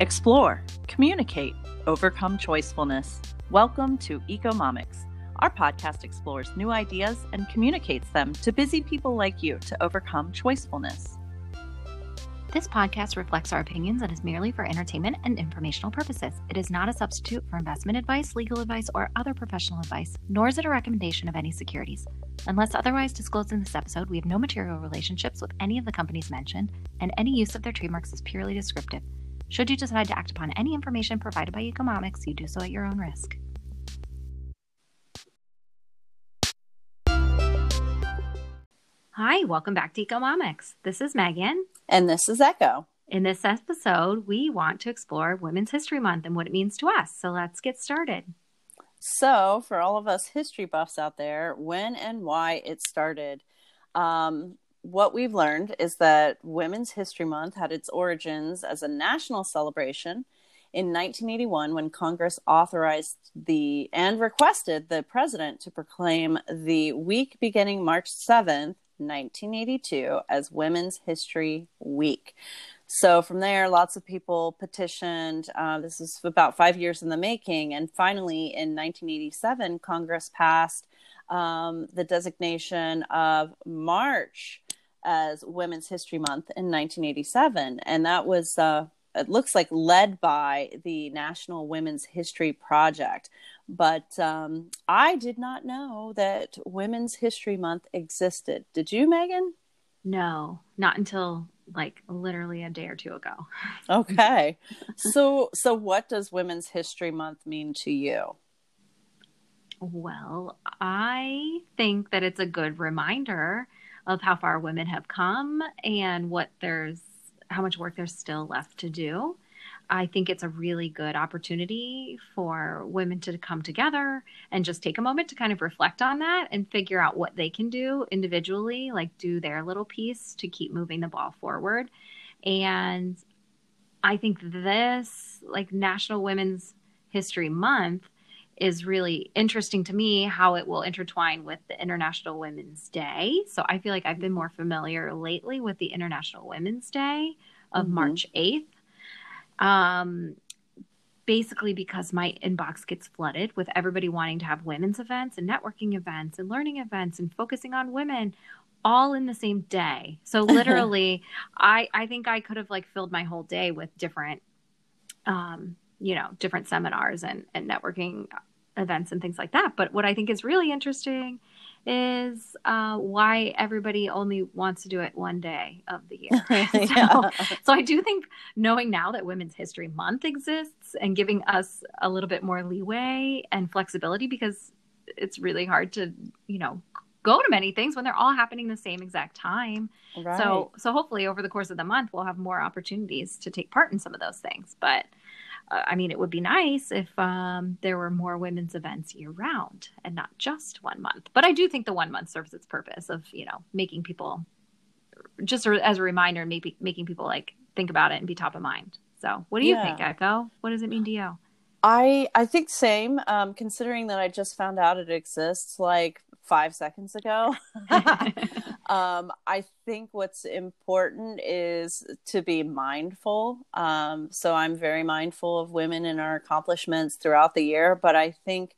Explore, communicate, overcome choicefulness. Welcome to Ecomomix. Our podcast explores new ideas and communicates them to busy people like you to overcome choicefulness. This podcast reflects our opinions and is merely for entertainment and informational purposes. It is not a substitute for investment advice, legal advice, or other professional advice, nor is it a recommendation of any securities. Unless otherwise disclosed in this episode, we have no material relationships with any of the companies mentioned, and any use of their trademarks is purely descriptive. Should you decide to act upon any information provided by Ecomomix, you do so at your own risk. Hi, welcome back to Ecomomix. This is Megan. And this is Echo. In this episode, we want to explore Women's History Month and what it means to us. So let's get started. So, for all of us history buffs out there, when and why it started, um, what we've learned is that Women's History Month had its origins as a national celebration in 1981 when Congress authorized the and requested the president to proclaim the week beginning March 7th 1982 as Women's History Week. So from there, lots of people petitioned. Uh, this is about five years in the making. And finally, in 1987, Congress passed um, the designation of March as Women's History Month in 1987. And that was, uh, it looks like, led by the National Women's History Project. But um, I did not know that Women's History Month existed. Did you, Megan? No, not until like literally a day or two ago. okay. so so what does Women's History Month mean to you? Well, I think that it's a good reminder of how far women have come and what there's how much work there's still left to do. I think it's a really good opportunity for women to come together and just take a moment to kind of reflect on that and figure out what they can do individually, like do their little piece to keep moving the ball forward. And I think this, like National Women's History Month, is really interesting to me how it will intertwine with the International Women's Day. So I feel like I've been more familiar lately with the International Women's Day of mm-hmm. March 8th um, basically because my inbox gets flooded with everybody wanting to have women's events and networking events and learning events and focusing on women all in the same day. So literally I I think I could have like filled my whole day with different um you know, different seminars and and networking events and things like that. But what I think is really interesting is uh, why everybody only wants to do it one day of the year. so, so I do think knowing now that Women's History Month exists and giving us a little bit more leeway and flexibility because it's really hard to, you know, go to many things when they're all happening the same exact time. Right. So so hopefully over the course of the month we'll have more opportunities to take part in some of those things. But I mean, it would be nice if um, there were more women's events year round and not just one month. But I do think the one month serves its purpose of, you know, making people just as a reminder, maybe making people like think about it and be top of mind. So, what do you yeah. think, Echo? What does it mean to you? I I think same. Um, considering that I just found out it exists like five seconds ago. um, I think what's important is to be mindful. Um, so I'm very mindful of women and our accomplishments throughout the year. But I think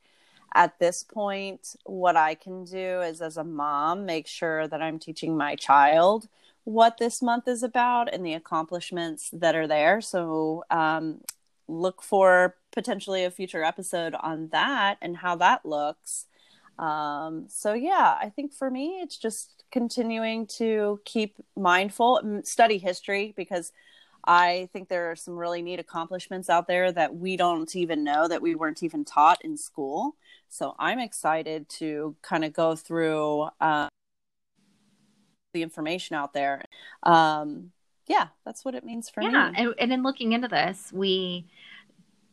at this point, what I can do is, as a mom, make sure that I'm teaching my child what this month is about and the accomplishments that are there. So um, look for potentially a future episode on that and how that looks. Um, so yeah, I think for me, it's just continuing to keep mindful, study history because I think there are some really neat accomplishments out there that we don't even know that we weren't even taught in school. So I'm excited to kind of go through uh, the information out there. Um, yeah, that's what it means for yeah, me. Yeah, and, and in looking into this, we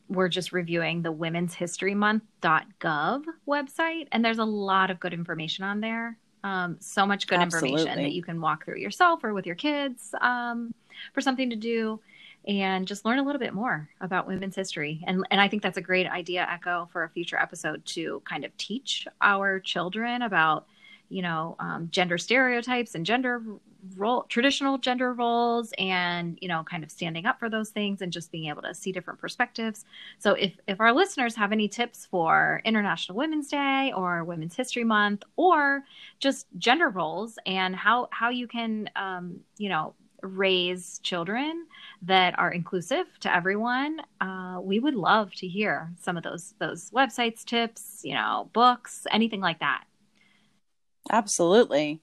we're just reviewing the women's history month.gov website and there's a lot of good information on there um, so much good Absolutely. information that you can walk through yourself or with your kids um, for something to do and just learn a little bit more about women's history and and I think that's a great idea echo for a future episode to kind of teach our children about you know um, gender stereotypes and gender role traditional gender roles and you know kind of standing up for those things and just being able to see different perspectives. So if if our listeners have any tips for international women's day or women's history month or just gender roles and how how you can um, you know raise children that are inclusive to everyone uh, we would love to hear some of those those websites tips you know books anything like that. Absolutely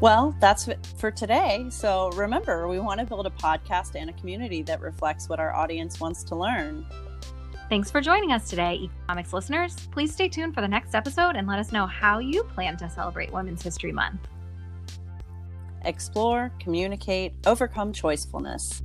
Well, that's it for today. So remember, we want to build a podcast and a community that reflects what our audience wants to learn. Thanks for joining us today, Ecomomix listeners. Please stay tuned for the next episode and let us know how you plan to celebrate Women's History Month. Explore, communicate, overcome choicefulness.